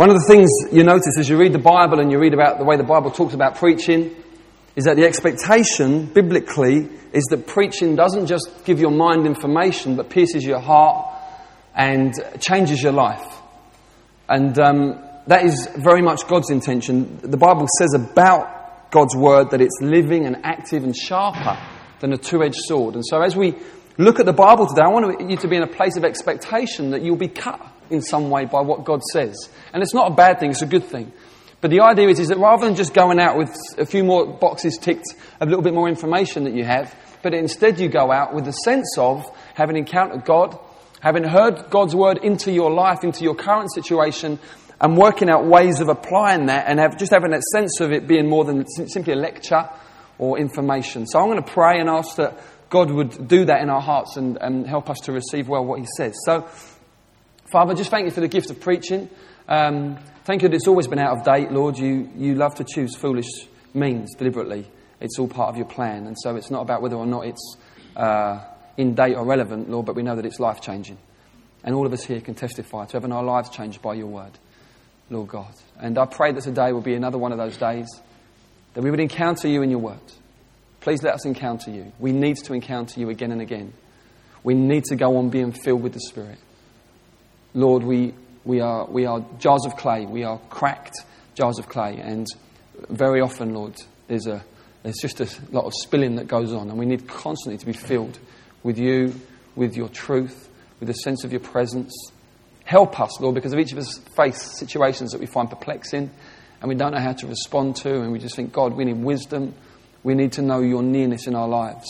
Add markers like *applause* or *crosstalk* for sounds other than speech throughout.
One of the things you notice as you read the Bible and you read about the way the Bible talks about preaching is that the expectation, biblically, is that preaching doesn't just give your mind information, but pierces your heart and changes your life. And um, that is very much God's intention. The Bible says about God's word that it's living and active and sharper than a two edged sword. And so as we look at the Bible today, I want you to be in a place of expectation that you'll be cut in some way by what God says. And it's not a bad thing, it's a good thing. But the idea is, is that rather than just going out with a few more boxes ticked, a little bit more information that you have, but instead you go out with the sense of having encountered God, having heard God's word into your life, into your current situation, and working out ways of applying that and have, just having that sense of it being more than simply a lecture or information. So I'm going to pray and ask that God would do that in our hearts and, and help us to receive well what He says. So, Father, just thank you for the gift of preaching. Um, thank you that it's always been out of date, Lord. You, you love to choose foolish means deliberately. It's all part of your plan. And so it's not about whether or not it's uh, in date or relevant, Lord, but we know that it's life changing. And all of us here can testify to having our lives changed by your word, Lord God. And I pray that today will be another one of those days that we would encounter you in your word. Please let us encounter you. We need to encounter you again and again. We need to go on being filled with the Spirit. Lord, we, we, are, we are jars of clay. We are cracked jars of clay. And very often, Lord, there's, a, there's just a lot of spilling that goes on. And we need constantly to be filled with you, with your truth, with a sense of your presence. Help us, Lord, because of each of us face situations that we find perplexing and we don't know how to respond to. And we just think, God, we need wisdom. We need to know your nearness in our lives.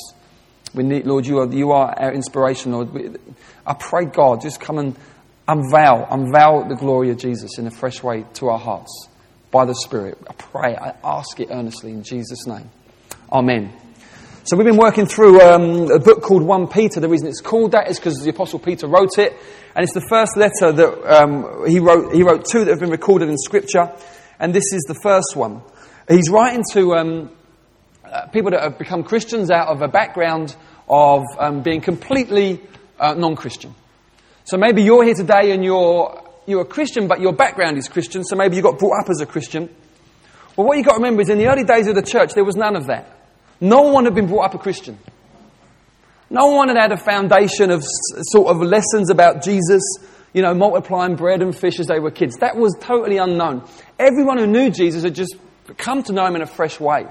We need, Lord, you are, you are our inspiration, Lord. I pray, God, just come and unveil, unveil the glory of Jesus in a fresh way to our hearts by the Spirit. I pray, I ask it earnestly in Jesus' name. Amen. So we've been working through um, a book called 1 Peter. The reason it's called that is because the Apostle Peter wrote it. And it's the first letter that um, he wrote. He wrote two that have been recorded in Scripture. And this is the first one. He's writing to um, uh, people that have become Christians out of a background of um, being completely uh, non Christian. So maybe you're here today and you're, you're a Christian, but your background is Christian, so maybe you got brought up as a Christian. Well, what you've got to remember is in the early days of the church, there was none of that. No one had been brought up a Christian. No one had had a foundation of sort of lessons about Jesus, you know, multiplying bread and fish as they were kids. That was totally unknown. Everyone who knew Jesus had just come to know him in a fresh way.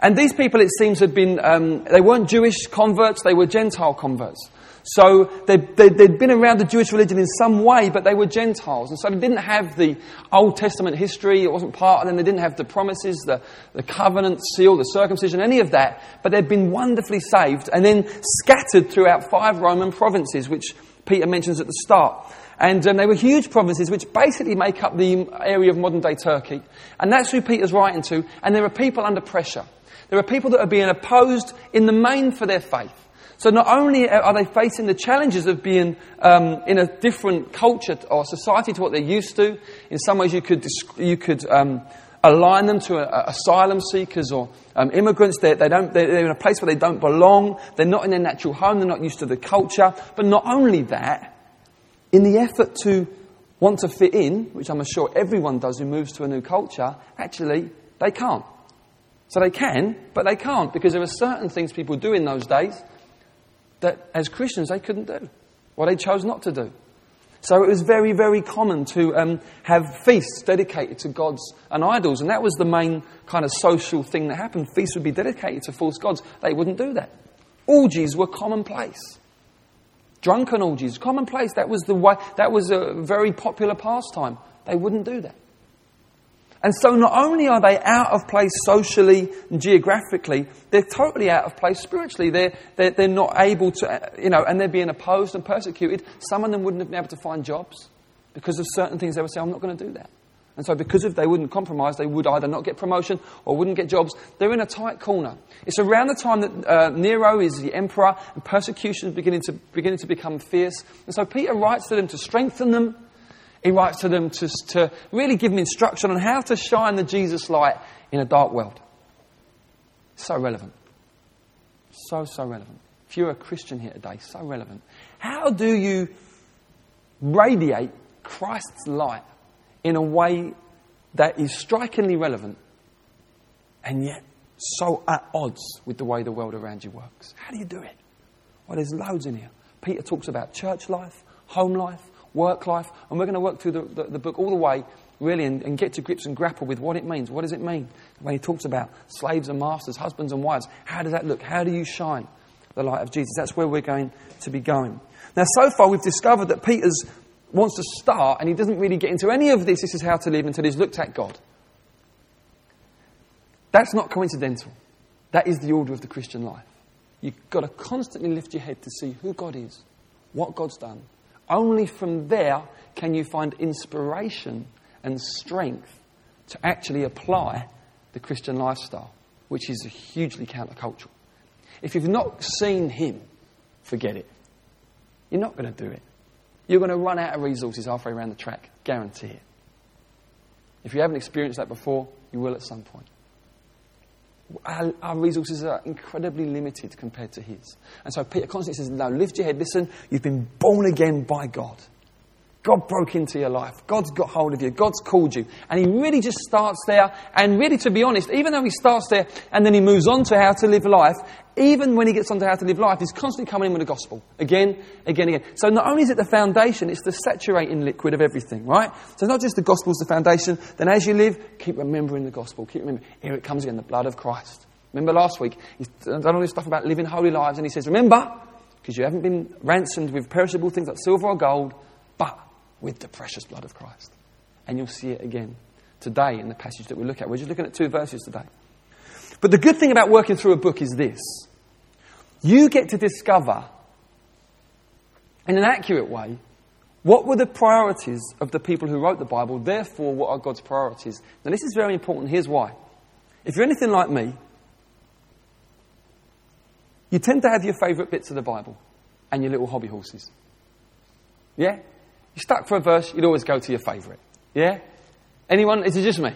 And these people, it seems, had been, um, they weren't Jewish converts, they were Gentile converts. So they, they'd been around the Jewish religion in some way, but they were Gentiles. And so they didn't have the Old Testament history, it wasn't part of them. They didn't have the promises, the, the covenant seal, the circumcision, any of that. But they'd been wonderfully saved and then scattered throughout five Roman provinces, which Peter mentions at the start. And um, they were huge provinces which basically make up the area of modern day Turkey. And that's who Peter's writing to. And there are people under pressure. There are people that are being opposed in the main for their faith. So not only are they facing the challenges of being um, in a different culture or society to what they're used to, in some ways you could, you could um, align them to a, a asylum seekers or um, immigrants. They're, they don't, they're in a place where they don't belong. They're not in their natural home. They're not used to the culture. But not only that, in the effort to want to fit in, which I'm sure everyone does who moves to a new culture, actually, they can't. So they can, but they can't because there are certain things people do in those days that as Christians they couldn't do, or they chose not to do. So it was very, very common to um, have feasts dedicated to gods and idols, and that was the main kind of social thing that happened. Feasts would be dedicated to false gods. They wouldn't do that. Orgies were commonplace. Drunken orgies, commonplace. That was the way. That was a very popular pastime. They wouldn't do that. And so not only are they out of place socially and geographically, they're totally out of place spiritually. They're, they're, they're not able to, you know, and they're being opposed and persecuted. Some of them wouldn't have been able to find jobs because of certain things. They would say, I'm not going to do that. And so because if they wouldn't compromise, they would either not get promotion or wouldn't get jobs. They're in a tight corner. It's around the time that uh, Nero is the emperor and persecution is beginning to, beginning to become fierce. And so Peter writes to them to strengthen them he writes to them to, to really give them instruction on how to shine the Jesus light in a dark world. So relevant. So, so relevant. If you're a Christian here today, so relevant. How do you radiate Christ's light in a way that is strikingly relevant and yet so at odds with the way the world around you works. How do you do it? Well, there's loads in here. Peter talks about church life, home life, work life, and we're going to work through the, the, the book all the way, really, and, and, get to grips and grapple with what it means. What does it mean? When he talks about slaves and masters, husbands and wives, how does that look? How do you shine the light of Jesus? That's where we're going to be going. Now, so far, we've discovered that Peter's wants to start, and he doesn't really get into any of this, this is how to live, until he's looked at God. That's not coincidental. That is the order of the Christian life. You've got to constantly lift your head to see who God is, what God's done. Only from there can you find inspiration and strength to actually apply the Christian lifestyle, which is hugely countercultural. If you've not seen Him, forget it. You're not going to do it. You're going to run out of resources halfway around the track, guarantee it. If you haven't experienced that before, you will at some point our, our, resources are incredibly limited compared to his. And so Peter constantly says, Now lift your head. Listen, you've been born again by God. God broke into your life. God's got hold of you. God's called you. And he really just starts there. And really, to be honest, even though he starts there and then he moves on to how to live life, even when he gets on to how to live life, he's constantly coming in with the gospel. Again, again, again. So not only is it the foundation, it's the saturating liquid of everything, right? So not just the gospel's the foundation. Then as you live, keep remembering the gospel. Keep remembering. Here it comes again, the blood of Christ. Remember last week, he's done all this stuff about living holy lives, and he says, remember, because you haven't been ransomed with perishable things like silver or gold, but with the precious blood of Christ. And you'll see it again today in the passage that we look at. We're just looking at two verses today. But the good thing about working through a book is this you get to discover, in an accurate way, what were the priorities of the people who wrote the Bible, therefore, what are God's priorities. Now, this is very important. Here's why. If you're anything like me, you tend to have your favourite bits of the Bible and your little hobby horses. Yeah? You're stuck for a verse, you'd always go to your favourite. Yeah? Anyone? Is it just me?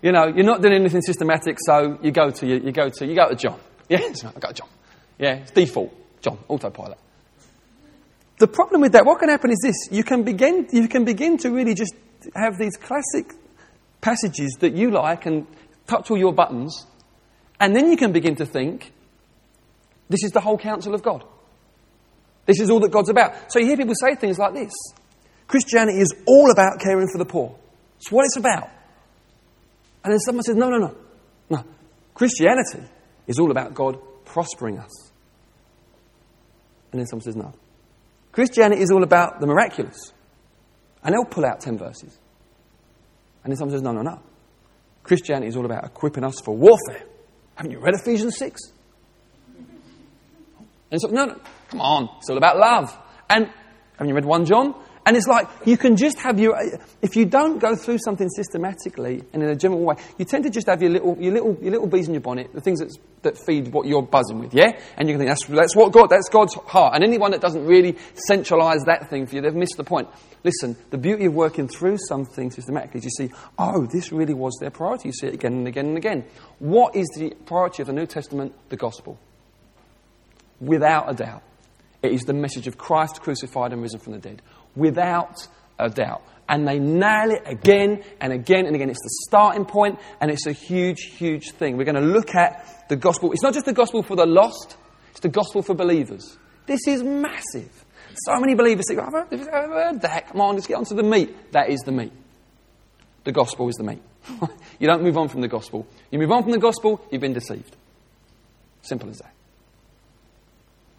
You know, you're not doing anything systematic, so you go to you, you go to you go to John. Yeah, I go John. Yeah, it's default. John, autopilot. The problem with that, what can happen is this: you can begin you can begin to really just have these classic passages that you like and touch all your buttons, and then you can begin to think, this is the whole counsel of God. This is all that God's about. So you hear people say things like this Christianity is all about caring for the poor. It's what it's about. And then someone says, no, no, no. No. Christianity is all about God prospering us. And then someone says, no. Christianity is all about the miraculous. And they'll pull out 10 verses. And then someone says, no, no, no. Christianity is all about equipping us for warfare. Haven't you read Ephesians 6? And so, no, no, come on, it's all about love. And haven't you read 1 John? And it's like you can just have your, if you don't go through something systematically and in a general way, you tend to just have your little, your little, your little bees in your bonnet, the things that feed what you're buzzing with, yeah? And you can think, that's, that's what God, that's God's heart. And anyone that doesn't really centralize that thing for you, they've missed the point. Listen, the beauty of working through something systematically is you see, oh, this really was their priority. You see it again and again and again. What is the priority of the New Testament? The gospel without a doubt. It is the message of Christ crucified and risen from the dead. Without a doubt. And they nail it again and again and again. It's the starting point and it's a huge, huge thing. We're going to look at the gospel. It's not just the gospel for the lost, it's the gospel for believers. This is massive. So many believers say, I've heard, heard that. Come on, let's get on to the meat. That is the meat. The gospel is the meat. *laughs* you don't move on from the gospel. You move on from the gospel, you've been deceived. Simple as that.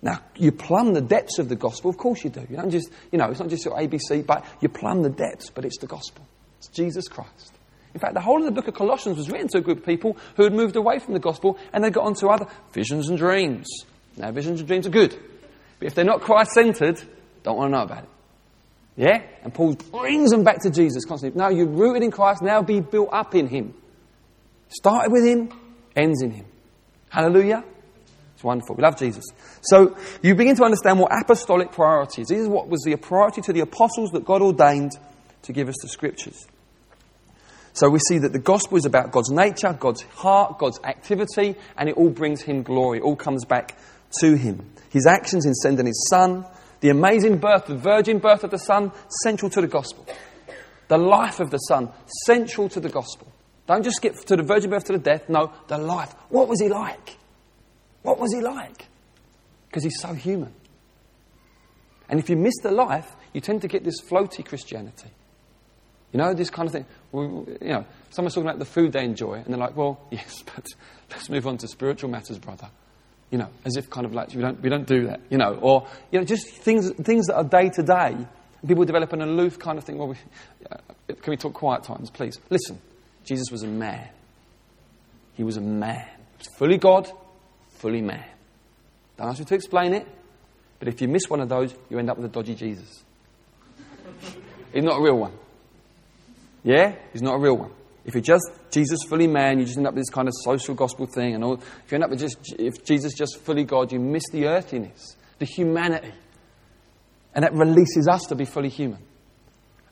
Now, you plumb the depths of the gospel, of course you do. You don't just, you know, it's not just your ABC, but you plumb the depths, but it's the gospel. It's Jesus Christ. In fact, the whole of the book of Colossians was written to a group of people who had moved away from the gospel and they got onto other visions and dreams. Now, visions and dreams are good. But if they're not Christ centered, don't want to know about it. Yeah? And Paul brings them back to Jesus constantly. Now you're rooted in Christ, now be built up in Him. Started with Him, ends in Him. Hallelujah. It's wonderful. We love Jesus. So you begin to understand what apostolic priorities. This is what was the priority to the apostles that God ordained to give us the scriptures. So we see that the gospel is about God's nature, God's heart, God's activity, and it all brings him glory. It all comes back to him. His actions in sending his son, the amazing birth, the virgin birth of the son, central to the gospel. The life of the Son, central to the gospel. Don't just skip to the virgin birth to the death. No, the life. What was he like? What was he like? Because he's so human. And if you miss the life, you tend to get this floaty Christianity. You know, this kind of thing. you know, someone's talking about the food they enjoy, and they're like, well, *laughs* yes, but let's move on to spiritual matters, brother. You know, as if kind of like, we don't, we don't do that, you know. Or, you know, just things, things that are day to day. People develop an aloof kind of thing. Well, we, uh, can we talk quiet times, please? Listen, Jesus was a man. He was a man. He was fully God, fully man. Don't ask me to explain it, but if you miss one of those, you end up with a dodgy Jesus. He's not a real one. Yeah? He's not a real one. If you're just Jesus fully man, you just end up with this kind of social gospel thing. And all. If you end up with just, if Jesus just fully God, you miss the earthiness, the humanity. And that releases us to be fully human.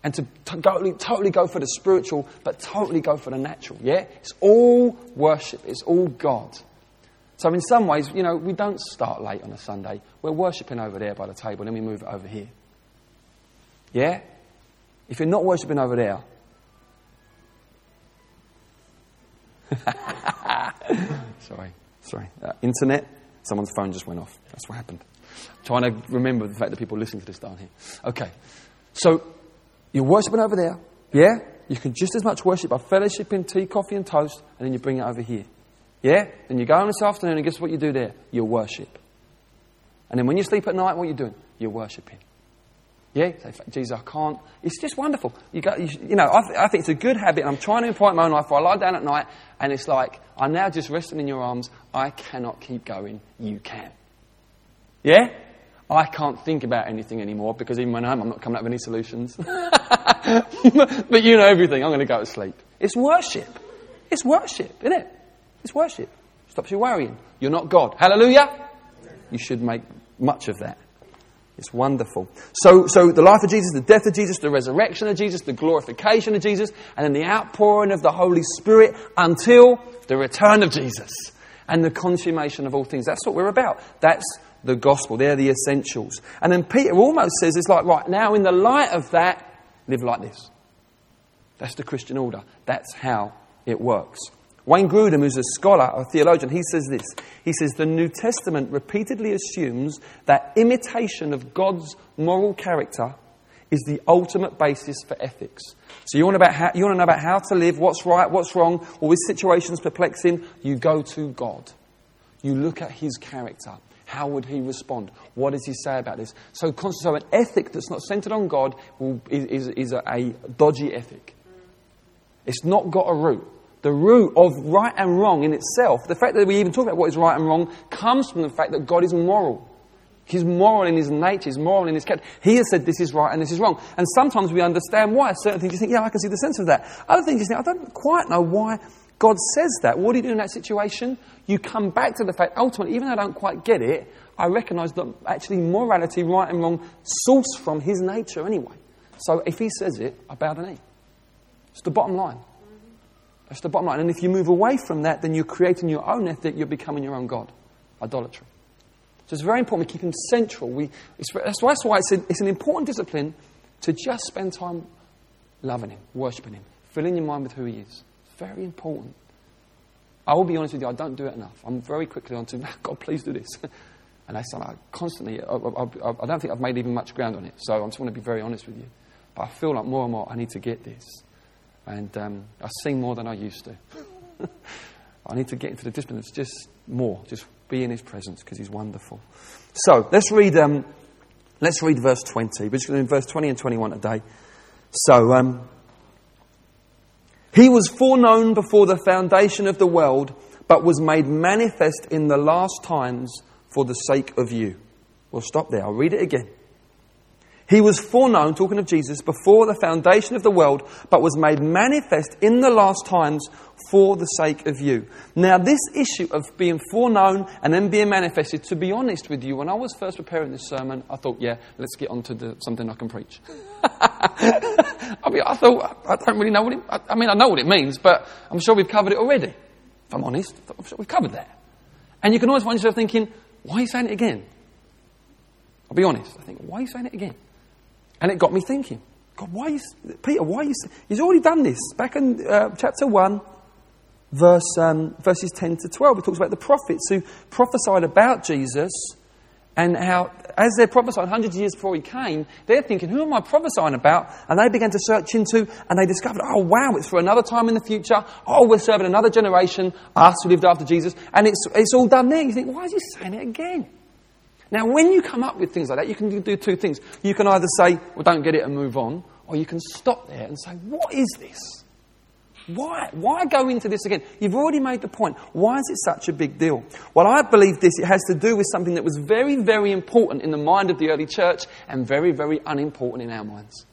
And to totally, totally go for the spiritual, but totally go for the natural. Yeah? It's all worship. It's all God. So in some ways, you know, we don't start late on a Sunday. We're worshipping over there by the table, then we move it over here. Yeah? If you're not worshipping over there, *laughs* sorry, sorry. Uh, internet, someone's phone just went off. That's what happened. I'm trying to remember the fact that people listen to this down here. Okay, so you're worshipping over there, yeah? You can just as much worship by fellowshipping, tea, coffee, and toast, and then you bring it over here. Yeah? Then you go home this afternoon, and guess what you do there? You worship. And then when you sleep at night, what are you doing? You're worshipping. Yeah, Say, Jesus, I can't. It's just wonderful. You, go, you, you know, I, th- I, think it's a good habit. I'm trying to impart my own life. I lie down at night, and it's like I'm now just resting in your arms. I cannot keep going. You can. Yeah, I can't think about anything anymore because even when I'm, I'm not coming up with any solutions. *laughs* but you know everything. I'm going to go to sleep. It's worship. It's worship, isn't it? It's worship. Stops you worrying. You're not God. Hallelujah. You should make much of that. It's wonderful. So, so the life of Jesus, the death of Jesus, the resurrection of Jesus, the glorification of Jesus, and then the outpouring of the Holy Spirit until the return of Jesus and the consummation of all things. That's what we're about. That's the gospel. They're the essentials. And then Peter almost says it's like, right, now in the light of that, live like this. That's the Christian order. That's how it works. Wayne Grudem, who's a scholar, a theologian, he says this. He says, The New Testament repeatedly assumes that imitation of God's moral character is the ultimate basis for ethics. So you want, about how, you want to know about how to live, what's right, what's wrong, or with situations perplexing, you go to God. You look at his character. How would he respond? What does he say about this? So, so an ethic that's not centered on God will, is, is, is a, a dodgy ethic. It's not got a root the root of right and wrong in itself, the fact that we even talk about what is right and wrong, comes from the fact that God is moral. He's moral in his nature, he's moral in his character. He has said this is right and this is wrong. And sometimes we understand why. Certain things you think, yeah, I can see the sense of that. Other things you think, I don't quite know why God says that. What do you do in that situation? You come back to the fact, ultimately, even though I don't quite get it, I recognize that actually morality, right and wrong, source from his nature anyway. So if he says it, I bow the knee. It's the bottom line. That's the bottom line. And if you move away from that, then you're creating your own ethic, you're becoming your own God. Idolatry. So it's very important we keep him central. We, that's, why, that's why it's, a, it's an important discipline to just spend time loving him, worshipping him, filling your mind with who he is. Very important. I will be honest with you, I don't do it enough. I'm very quickly on to, *laughs* God, please do this. *laughs* and I I constantly, I, I, I, don't think I've made even much ground on it. So I just want to be very honest with you. But I feel like more and more I need to get this. And um, I sing more than I used to. *laughs* I need to get into the discipline. Just more. Just be in His presence because He's wonderful. So let's read. Um, let's read verse twenty. We're just going to read verse twenty and twenty-one today. So um, He was foreknown before the foundation of the world, but was made manifest in the last times for the sake of you. We'll stop there. I'll read it again. He was foreknown, talking of Jesus, before the foundation of the world, but was made manifest in the last times for the sake of you. Now, this issue of being foreknown and then being manifested, to be honest with you, when I was first preparing this sermon, I thought, yeah, let's get on to the, something I can preach. *laughs* I mean, I thought, I don't really know what it, I, I mean, I know what it means, but I'm sure we've covered it already. If I'm honest, I'm sure we've covered that. And you can always find yourself thinking, why are you saying it again? I'll be honest. I think, why are you saying it again? And it got me thinking. God, why you, Peter, why you, he's already done this. Back in uh, chapter 1, verse, um, verses 10 to 12, he talks about the prophets who prophesied about Jesus and how, as they're prophesying hundreds of years before he came, they're thinking, who am I prophesying about? And they began to search into, and they discovered, oh wow, it's for another time in the future. Oh, we're serving another generation, us who lived after Jesus. And it's, it's all done there. You think, why is he saying it again? Now, when you come up with things like that, you can do two things. You can either say, well, don't get it and move on, or you can stop there and say, what is this? Why? Why go into this again? You've already made the point. Why is it such a big deal? Well, I believe this. It has to do with something that was very, very important in the mind of the early church and very, very unimportant in our minds.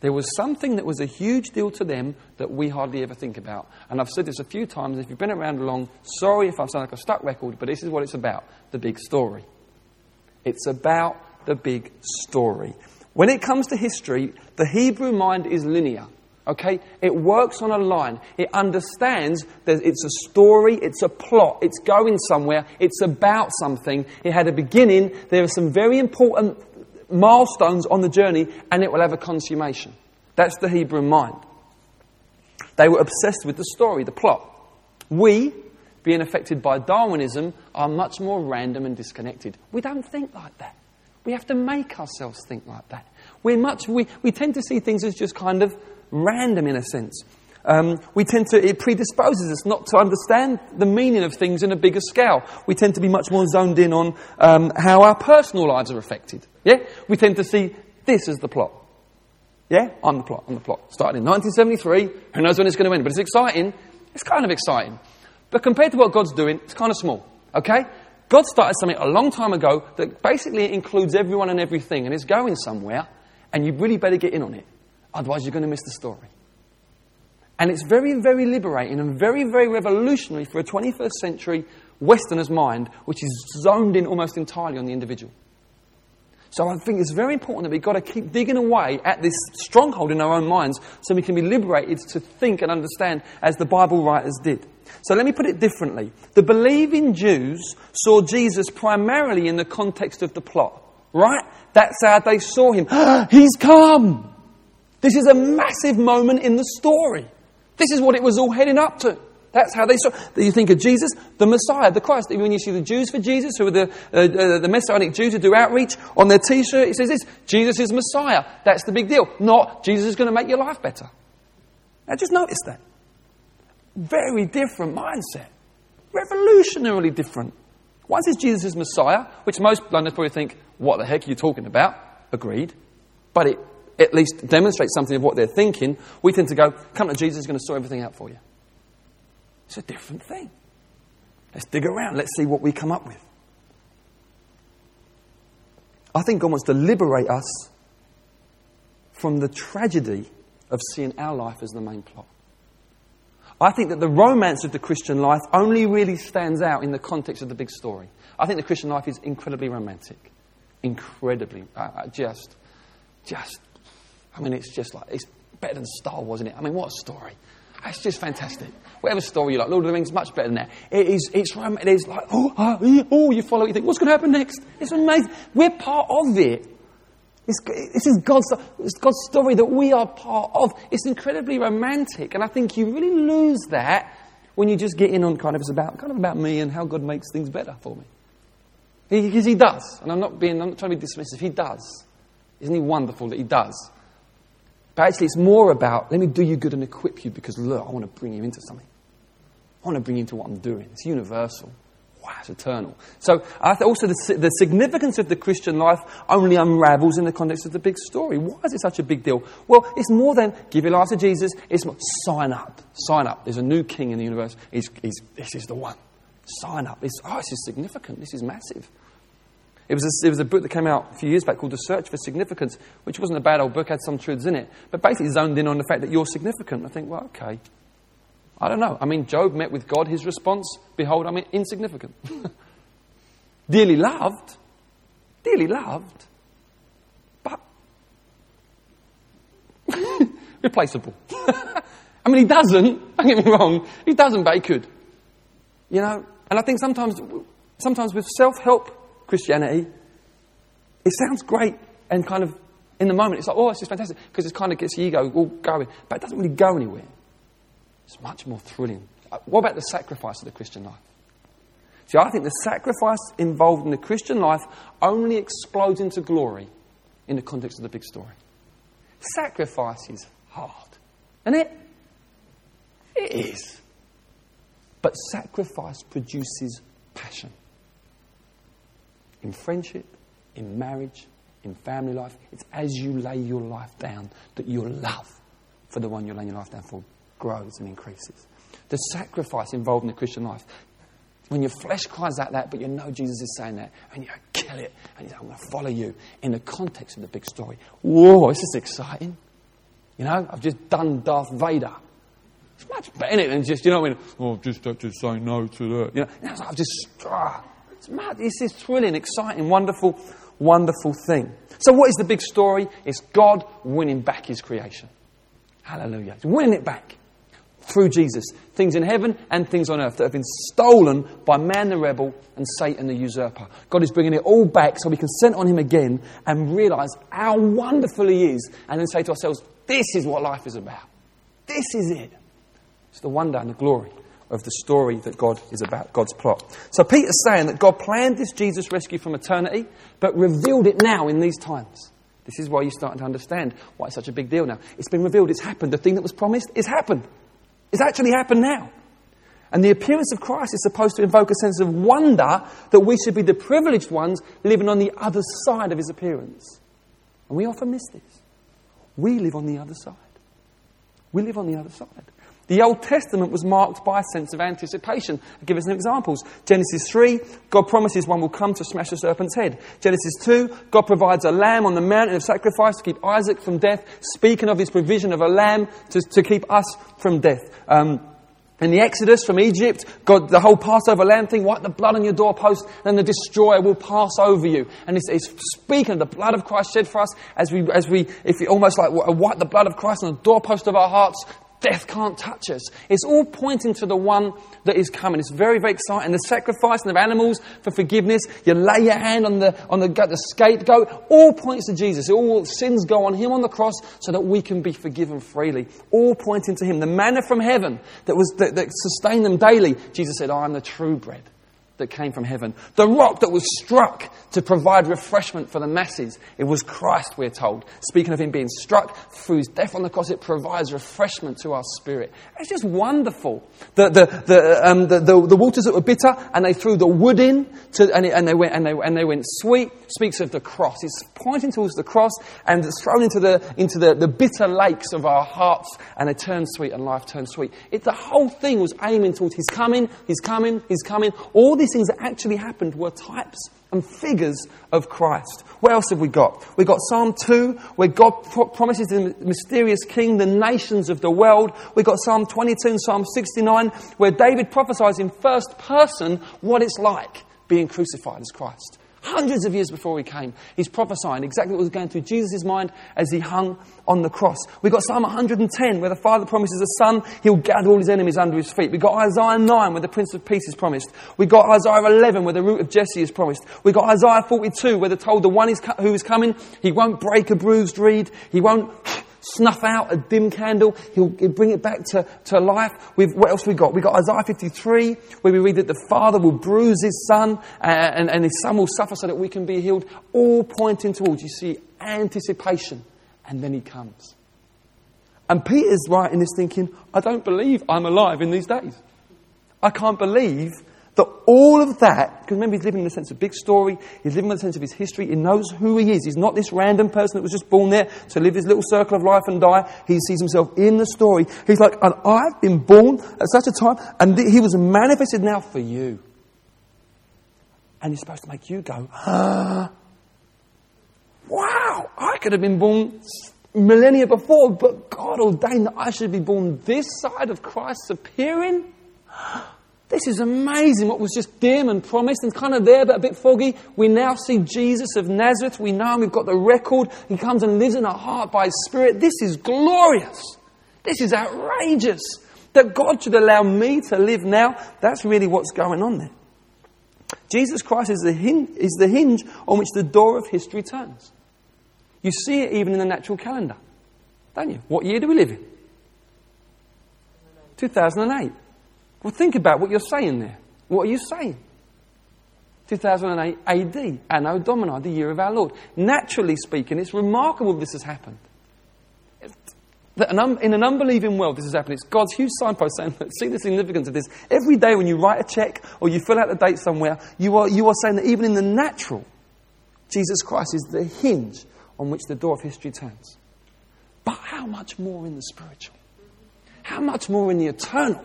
There was something that was a huge deal to them that we hardly ever think about. And I've said this a few times. If you've been around long, sorry if I sound like a stuck record, but this is what it's about the big story. It's about the big story. When it comes to history, the Hebrew mind is linear. Okay? It works on a line. It understands that it's a story, it's a plot, it's going somewhere, it's about something. It had a beginning, there are some very important milestones on the journey, and it will have a consummation. That's the Hebrew mind. They were obsessed with the story, the plot. We, being affected by Darwinism, are much more random and disconnected. We don't think like that. We have to make ourselves think like that. We're much, we, we tend to see things as just kind of random in a sense. Um, we tend to, it predisposes us not to understand the meaning of things in a bigger scale. We tend to be much more zoned in on um, how our personal lives are affected. Yeah? We tend to see this as the plot. Yeah? I'm the plot, I'm the plot. Started in 1973, who knows when it's going to end, but it's exciting. It's kind of exciting. But compared to what God's doing, it's kind of small. Okay? God started something a long time ago that basically includes everyone and everything and is going somewhere, and you really better get in on it. Otherwise, you're going to miss the story. And it's very, very liberating and very, very revolutionary for a 21st century Westerner's mind, which is zoned in almost entirely on the individual. So I think it's very important that we've got to keep digging away at this stronghold in our own minds so we can be liberated to think and understand as the Bible writers did. So let me put it differently. The believing Jews saw Jesus primarily in the context of the plot, right? That's how they saw him. *gasps* He's come! This is a massive moment in the story. This is what it was all heading up to. That's how they saw. You think of Jesus, the Messiah, the Christ. Even When you see the Jews for Jesus, who are the, uh, uh, the Messianic Jews who do outreach, on their t shirt it says this Jesus is Messiah. That's the big deal. Not Jesus is going to make your life better. Now just notice that. Very different mindset. Revolutionarily different. One says Jesus is Messiah, which most Londoners probably think, what the heck are you talking about? Agreed. But it at least demonstrate something of what they're thinking, we tend to go, come to Jesus, is going to sort everything out for you. It's a different thing. Let's dig around. Let's see what we come up with. I think God wants to liberate us from the tragedy of seeing our life as the main plot. I think that the romance of the Christian life only really stands out in the context of the big story. I think the Christian life is incredibly romantic. Incredibly. Uh, just, just I mean, it's just like, it's better than Star Wars, isn't it? I mean, what a story. It's just fantastic. Whatever story you like, Lord of the Rings, much better than that. It is, it's, it is like, oh, oh, oh, you follow, you think, what's going to happen next? It's amazing. We're part of it. It's, this is God's, it's God's story that we are part of. It's incredibly romantic, and I think you really lose that when you just get in on kind of it's about kind of about me and how God makes things better for me. Because he, he does, and I'm not being I'm not trying to be dismissive. He does. Isn't he wonderful that he does? But actually, it's more about let me do you good and equip you because look, I want to bring you into something. I want to bring you into what I'm doing. It's universal. Wow, it's eternal. So also the, the significance of the Christian life only unravels in the context of the big story. Why is it such a big deal? Well, it's more than give your life to Jesus. It's more, sign up. Sign up. There's a new king in the universe. He's, he's, this is the one. Sign up. It's, oh, this is significant. This is massive. It was, a, it was a book that came out a few years back called The Search for Significance, which wasn't a bad old book, had some truths in it, but basically zoned in on the fact that you're significant. I think, well, okay. I don't know. I mean, Job met with God, his response, behold, I'm insignificant. *laughs* dearly loved, dearly loved, but *laughs* replaceable. *laughs* I mean, he doesn't, don't get me wrong, he doesn't, but he could. You know, and I think sometimes, sometimes with self help Christianity, it sounds great and kind of In the moment, it's like, oh, this is fantastic, because it kind of gets the ego all going. But it doesn't really go anywhere. It's much more thrilling. Uh, what about the sacrifice of the Christian life? See, I think the sacrifice involved in the Christian life only explodes into glory in the context of the big story. Sacrifice is hard, isn't it? It is. But sacrifice produces passion. In friendship, in marriage, in family life, it's as you lay your life down that your love for the one you're laying your life down for grows and increases. The sacrifice involved in the Christian life. When your flesh cries out that, but you know Jesus is saying that, and you kill it, and you say, I'm going to follow you in the context of the big story. Whoa, this is exciting. You know, I've just done Darth Vader. It's much better than just, you know mean? Oh, just have to say no to that. You know, I've just, ah, it's mad. It's this thrilling, exciting, wonderful, wonderful thing. So, what is the big story? It's God winning back his creation. Hallelujah. He's winning it back through Jesus. Things in heaven and things on earth that have been stolen by man the rebel and Satan the usurper. God is bringing it all back so we can send on him again and realize how wonderful he is and then say to ourselves, this is what life is about. This is it. It's the wonder and the glory of the story that God is about, God's plot. So Peter's saying that God planned this Jesus rescue from eternity, but revealed it now in these times. This is why you're starting to understand why it's such a big deal now. It's been revealed, it's happened. The thing that was promised is happened. It's actually happened now. And the appearance of Christ is supposed to invoke a sense of wonder that we should be the privileged ones living on the other side of his appearance. And we often miss this. We live on the other side. We live on the other side. The Old Testament was marked by a sense of anticipation. I'll give us some examples. Genesis 3, God promises one will come to smash the serpent's head. Genesis 2, God provides a lamb on the mountain of sacrifice to keep Isaac from death, speaking of his provision of a lamb to, to keep us from death. Um, in the Exodus from Egypt, God, the whole Passover lamb thing, wipe the blood on your doorpost, and the destroyer will pass over you. And it's, it's speaking of the blood of Christ shed for us as we, as we, if you almost like wipe the blood of Christ on the doorpost of our hearts, death can't touch us. It's all pointing to the one that is coming. It's very, very exciting. The sacrificing of animals for forgiveness. You lay your hand on the, on the, the scapegoat. All points to Jesus. All sins go on Him on the cross so that we can be forgiven freely. All pointing to Him. The manna from heaven that, was, that, that sustained them daily. Jesus said, I am the true bread that came from heaven. The rock that was struck to provide refreshment for the masses. It was Christ, we're told. Speaking of him being struck through his death on the cross, it provides refreshment to our spirit. It's just wonderful. The, the, the, um, the, the, the, waters that were bitter, and they threw the wood in, to, and, it, and, they went, and, they, and they went sweet, speaks of the cross. It's pointing towards the cross, and it's thrown into the, into the, the bitter lakes of our hearts, and they turn sweet, and life turns sweet. It, the whole thing was aiming towards He's coming, He's coming, He's coming. All these things that actually happened were types and figures of Christ. What else have we got? We've got Psalm 2, where God pro- promises the mysterious king the nations of the world. We've got Psalm 22 and Psalm 69, where David prophesies in first person what it's like being crucified as Christ hundreds of years before he came. He's prophesying exactly what was going through Jesus' mind as he hung on the cross. We've got Psalm 110 where the Father promises a son, he'll gather all his enemies under his feet. We've got Isaiah 9 where the Prince of Peace is promised. We've got Isaiah 11 where the root of Jesse is promised. We've got Isaiah 42 where they're told the one who is coming, he won't break a bruised reed, he won't snuff out a dim candle. He'll, he'll bring it back to, to life. We've, what else we got? We got Isaiah 53, where we read that the Father will bruise his Son, uh, and, and his Son will suffer so that we can be healed. All pointing towards, you see, anticipation. And then he comes. And Peter's right in this thinking, I don't believe I'm alive in these days. I can't believe that all of that, because remember, he's living in the sense of big story, he's living in the sense of his history, he knows who he is. He's not this random person that was just born there to live his little circle of life and die. He sees himself in the story. He's like, and I've been born at such a time, and he was manifested now for you. And he's supposed to make you go, ah, wow, I could have been born millennia before, but God ordained that I should be born this side of Christ's appearing. This is amazing. What was just dim and promised and kind of there but a bit foggy. We now see Jesus of Nazareth. We know him. We've got the record. He comes and lives in our heart by His Spirit. This is glorious. This is outrageous. That God should allow me to live now. That's really what's going on there. Jesus Christ is the, hinge, is the hinge on which the door of history turns. You see it even in the natural calendar, don't you? What year do we live in? 2008. Well, think about what you're saying there. What are you saying? 2008 AD, Anno Domini, the year of our Lord. Naturally speaking, it's remarkable this has happened. That in an unbelieving world, this has happened. It's God's huge signpost saying, see the significance of this. Every day when you write a check or you fill out the date somewhere, you are, you are saying that even in the natural, Jesus Christ is the hinge on which the door of history turns. But how much more in the spiritual? How much more in the eternal?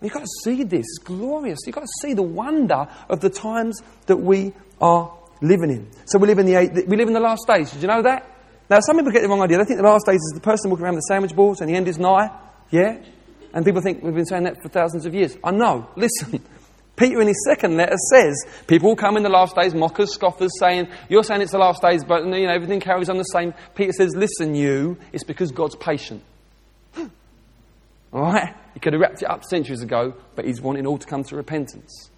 You've got to see this. It's glorious. You've got to see the wonder of the times that we are living in. So we live in the, we live in the last days. Did you know that? Now, some people get the wrong idea. They think the last days is the person walking around the sandwich boards and the end is nigh. Yeah? And people think we've been saying that for thousands of years. I know. *laughs* Listen. Peter, in his second letter, says people will come in the last days, mockers, scoffers, saying, You're saying it's the last days, but you know, everything carries on the same. Peter says, Listen, you, it's because God's patient. *laughs* all right? He could have wrapped it up centuries ago, but he's wanting all to come to repentance.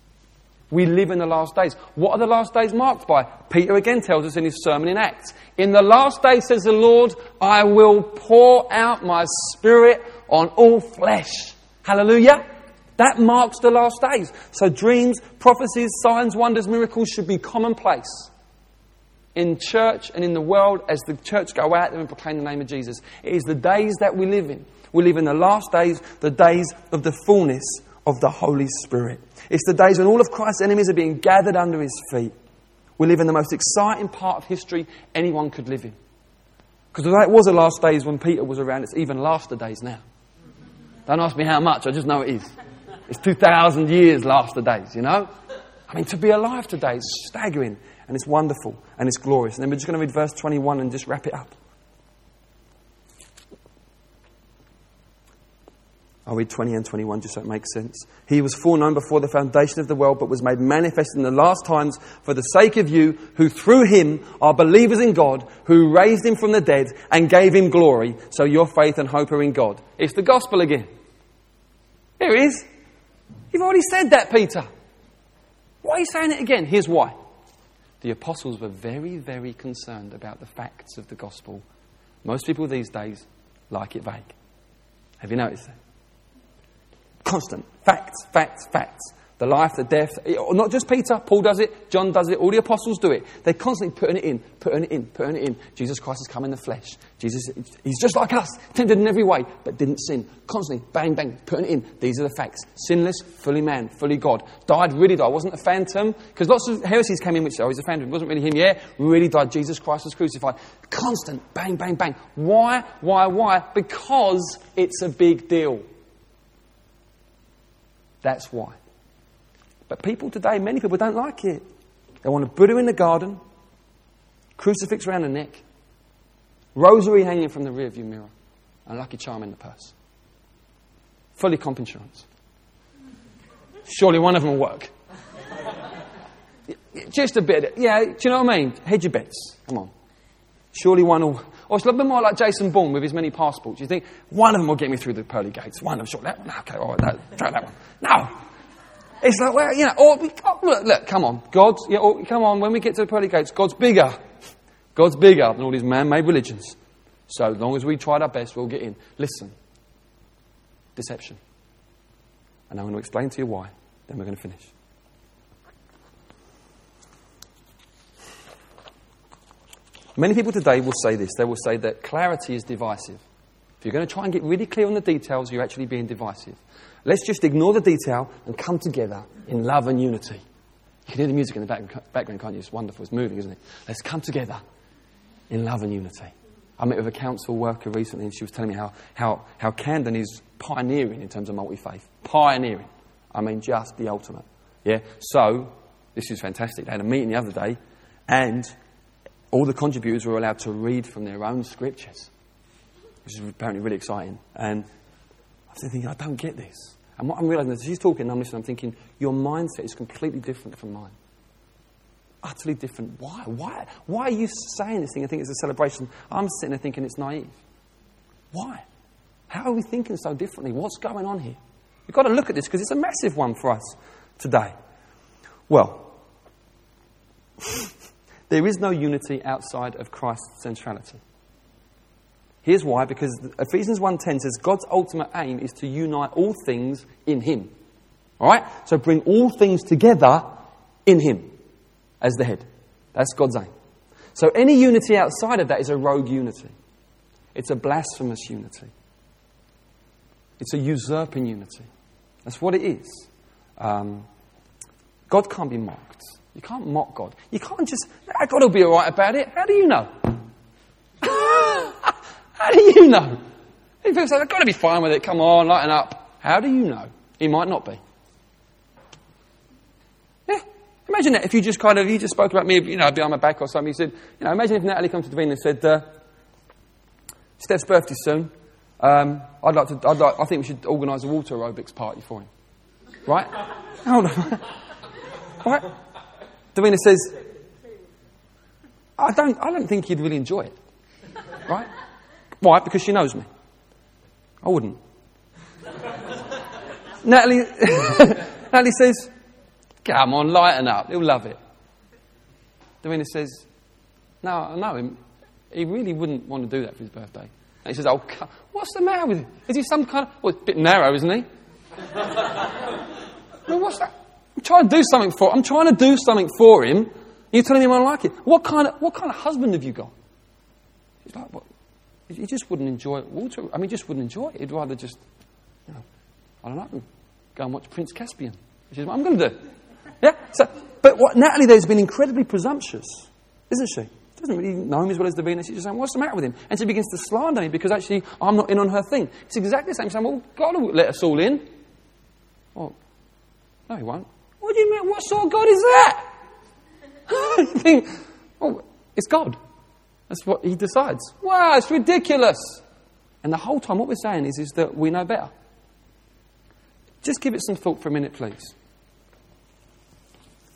We live in the last days. What are the last days marked by? Peter again tells us in his sermon in Acts. In the last days, says the Lord, I will pour out my spirit on all flesh. Hallelujah. That marks the last days. So dreams, prophecies, signs, wonders, miracles should be commonplace in church and in the world as the church go out there and proclaim the name of Jesus. It is the days that we live in. We live in the last days, the days of the fullness of the Holy Spirit. It's the days when all of Christ's enemies are being gathered under his feet. We live in the most exciting part of history anyone could live in. Because although it was the last days when Peter was around, it's even laster days now. Don't ask me how much, I just know it is. It's 2,000 years the days, you know? I mean, to be alive today is staggering and it's wonderful and it's glorious. And then we're just going to read verse 21 and just wrap it up. I'll read 20 and 21 just so it makes sense. He was foreknown before the foundation of the world, but was made manifest in the last times for the sake of you, who through him are believers in God, who raised him from the dead and gave him glory. So your faith and hope are in God. It's the gospel again. Here it is. You've already said that, Peter. Why are you saying it again? Here's why. The apostles were very, very concerned about the facts of the gospel. Most people these days like it vague. Have you noticed that? Constant. Facts, facts, facts the life, the death. Not just Peter, Paul does it, John does it, all the apostles do it. They're constantly putting it in, putting it in, putting it in. Jesus Christ has come in the flesh. Jesus, he's just like us, tempted in every way, but didn't sin. Constantly, bang, bang, putting it in. These are the facts. Sinless, fully man, fully God. Died, really died. Wasn't a phantom. Because lots of heresies came in which, oh, he's a phantom. It wasn't really him, yeah? Really died. Jesus Christ was crucified. Constant, bang, bang, bang. Why, why, why? Because it's a big deal. That's why. But people today, many people don't like it. They want a Buddha in the garden, crucifix around the neck, rosary hanging from the rearview mirror, and lucky charm in the purse. Fully comp insurance. Surely one of them will work. *laughs* Just a bit. Yeah, do you know what I mean? Hedge your bets. Come on. Surely one will. Or it's a little bit more like Jason Bourne with his many passports. You think one of them will get me through the pearly gates. One of them, sure. That, okay, all right, that, try that one. No. It's like, well, you know, or we, oh, look, look, come on. God's, yeah, or, come on, when we get to the pearly gates, God's bigger. God's bigger than all these man made religions. So as long as we tried our best, we'll get in. Listen. Deception. And I'm going to explain to you why. Then we're going to finish. Many people today will say this. They will say that clarity is divisive. If you're going to try and get really clear on the details, you're actually being divisive. Let's just ignore the detail and come together in love and unity. You can hear the music in the background, can't you? It's wonderful. It's moving, isn't it? Let's come together in love and unity. I met with a council worker recently and she was telling me how, how, how Camden is pioneering in terms of multi faith. Pioneering. I mean, just the ultimate. Yeah? So, this is fantastic. They had a meeting the other day and all the contributors were allowed to read from their own scriptures, which is apparently really exciting. And I'm thinking, I don't get this. And what I'm realizing is she's talking, I'm listening, I'm thinking, your mindset is completely different from mine. Utterly different. Why? Why? Why are you saying this thing? I think it's a celebration. I'm sitting there thinking it's naive. Why? How are we thinking so differently? What's going on here? We've got to look at this because it's a massive one for us today. Well, There is no unity outside of Christ's centrality. Here's why because Ephesians 1:10 says God's ultimate aim is to unite all things in him. All right? So bring all things together in him as the head. That's God's aim. So any unity outside of that is a rogue unity. It's a blasphemous unity. It's a usurping unity. That's what it is. Um, God can't be mocked. You can't mock God. You can't just, God will be all right about it. How do you know? *laughs* How do you know? People say, I've got to be fine with it. Come on, lighten up. How do you know? He might not be. Yeah. Imagine that if you just kind of, you just spoke about me, you know, behind my back or something. You said, you know, imagine if Natalie comes to Davina and said, uh, Steph's birthday soon. Um, I'd like to, I'd like, I think we should organise a water aerobics party for him. Right? *laughs* Hold on. *laughs* right? Davina says, I don't, I don't think he'd really enjoy it. Right? Why? Because she knows me. I wouldn't. Natalie, *laughs* Natalie says, Come on, lighten up. He'll love it. Davina says, No, I know him. He really wouldn't want to do that for his birthday. And he says, Oh, what's the matter with him? Is he some kind of. Well, it's a bit narrow, isn't he? *laughs* well, what's that? I'm trying to do something for I'm trying to do something for him. You're telling me I like it. What kind of, what kind of husband have you got? He's like, what? He just wouldn't enjoy water. I mean, he just wouldn't enjoy it. He'd rather just, you know, I don't know, go and watch Prince Caspian, which is what I'm going to do. Yeah? So, but what, Natalie there's been incredibly presumptuous, isn't she? Doesn't really know him as well as Davina. She's just saying, What's the matter with him? And she begins to slander me because actually I'm not in on her thing. It's exactly the same. She's saying, Well, God will let us all in. Well, no, He won't. What do you mean? What sort of God is that? *laughs* you think, Well, it's God. That's what he decides. Wow, it's ridiculous. And the whole time, what we're saying is, is that we know better. Just give it some thought for a minute, please.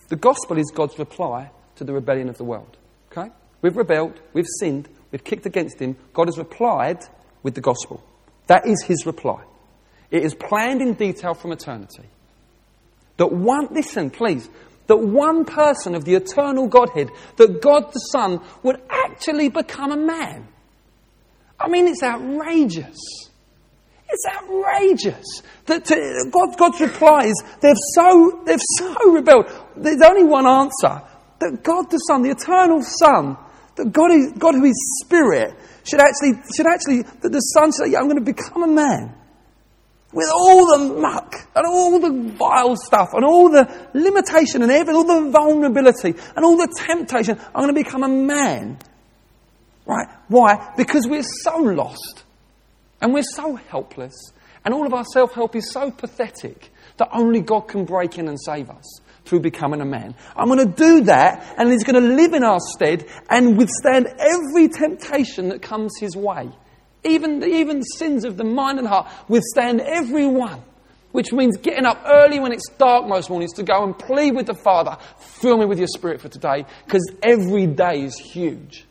The gospel is God's reply to the rebellion of the world. Okay? We've rebelled, we've sinned, we've kicked against Him. God has replied with the gospel. That is His reply. It is planned in detail from eternity. That one, listen, please, that one person of the eternal Godhead, that God the Son, would actually become a man. I mean, it's outrageous. It's outrageous that to, God, God's reply is they've so, they've so rebelled. There's only one answer that God the Son, the eternal Son, that God, is, God who is Spirit, should actually, should actually, that the Son should say, yeah, I'm going to become a man with all the muck and all the vile stuff and all the limitation and everything, all the vulnerability and all the temptation, I'm going to become a man. Right? Why? Because we're so lost and we're so helpless and all of our self help is so pathetic that only God can break in and save us through becoming a man. I'm going to do that and He's going to live in our stead and withstand every temptation that comes His way. Even, even sins of the mind and heart withstand every one. Which means getting up early when it's dark most mornings to go and plead with the Father, fill me with your Spirit for today, because every day is huge.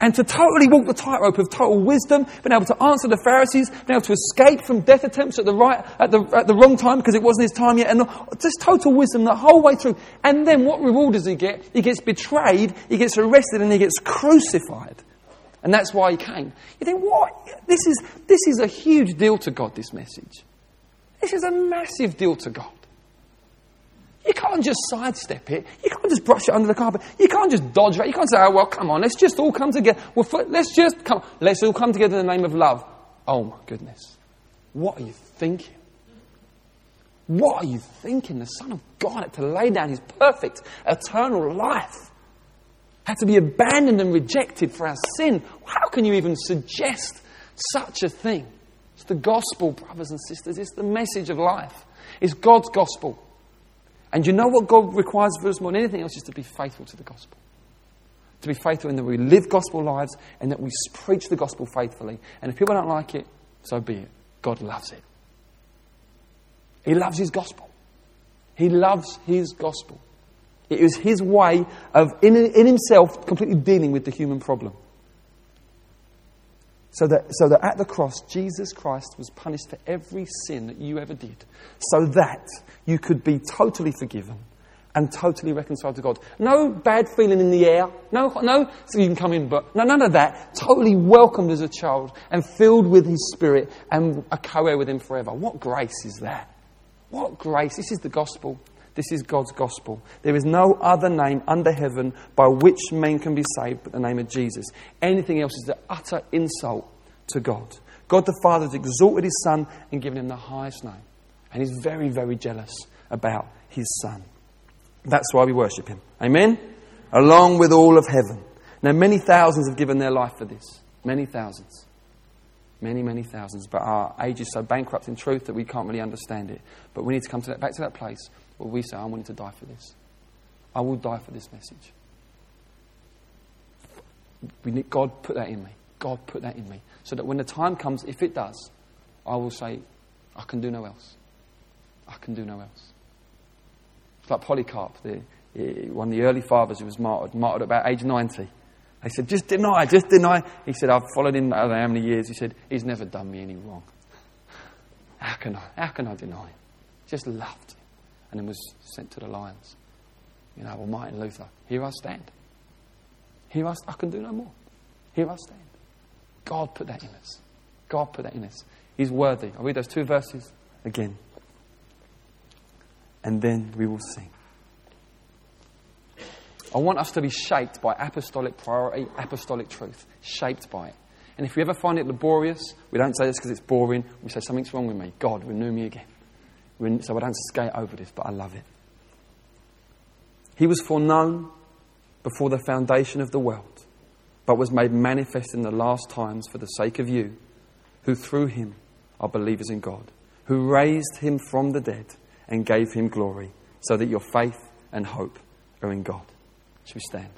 And to totally walk the tightrope of total wisdom, being able to answer the Pharisees, being able to escape from death attempts at the right, at the, at the wrong time because it wasn't his time yet, and just total wisdom the whole way through. And then what reward does he get? He gets betrayed, he gets arrested, and he gets crucified. And that's why he came. You think, what? This is, this is a huge deal to God, this message. This is a massive deal to God. You can't just sidestep it. You can't just brush it under the carpet. You can't just dodge it. You can't say, oh, well, come on, let's just all come together. Well, let's just come. Let's all come together in the name of love. Oh, my goodness. What are you thinking? What are you thinking? The Son of God had to lay down his perfect, eternal life had to be abandoned and rejected for our sin. How can you even suggest such a thing? It's the gospel, brothers and sisters. It's the message of life. It's God's gospel. And you know what God requires of us more than anything else is to be faithful to the gospel. To be faithful in that we live gospel lives and that we preach the gospel faithfully. And if people don't like it, so be it. God loves it. He loves His gospel. He loves His gospel. It was his way of, in, in himself, completely dealing with the human problem. So that, so that at the cross, Jesus Christ was punished for every sin that you ever did, so that you could be totally forgiven and totally reconciled to God. No bad feeling in the air. No, no, so you can come in, but no, none of that. Totally welcomed as a child and filled with His Spirit and a co-heir with Him forever. What grace is that? What grace? This is the gospel. This is God's gospel. There is no other name under heaven by which men can be saved but the name of Jesus. Anything else is the utter insult to God. God the Father has exalted His Son and given Him the highest name. And He's very, very jealous about His Son. That's why we worship Him. Amen? Along with all of heaven. Now, many thousands have given their life for this. Many thousands. Many, many thousands. But our age is so bankrupt in truth that we can't really understand it. But we need to come to that, back to that place well, we say, I'm willing to die for this. I will die for this message. We need, God put that in me. God put that in me. So that when the time comes, if it does, I will say, I can do no else. I can do no else. It's like Polycarp, the, one of the early fathers who was martyred, martyred about age 90. They said, just deny, just deny. He said, I've followed him I don't know how many years. He said, he's never done me any wrong. How can I, how can I deny him? Just loved and then was sent to the lions. You know, well, Martin Luther, here I stand. Here I, I can do no more. Here I stand. God put that in us. God put that in us. He's worthy. I'll read those two verses again. And then we will sing. I want us to be shaped by apostolic priority, apostolic truth. Shaped by it. And if we ever find it laborious, we don't say this because it's boring. We say, something's wrong with me. God, renew me again so I don't skate over this, but I love it. He was foreknown before the foundation of the world, but was made manifest in the last times for the sake of you, who through him are believers in God, who raised him from the dead and gave him glory, so that your faith and hope are in God. Should we stand?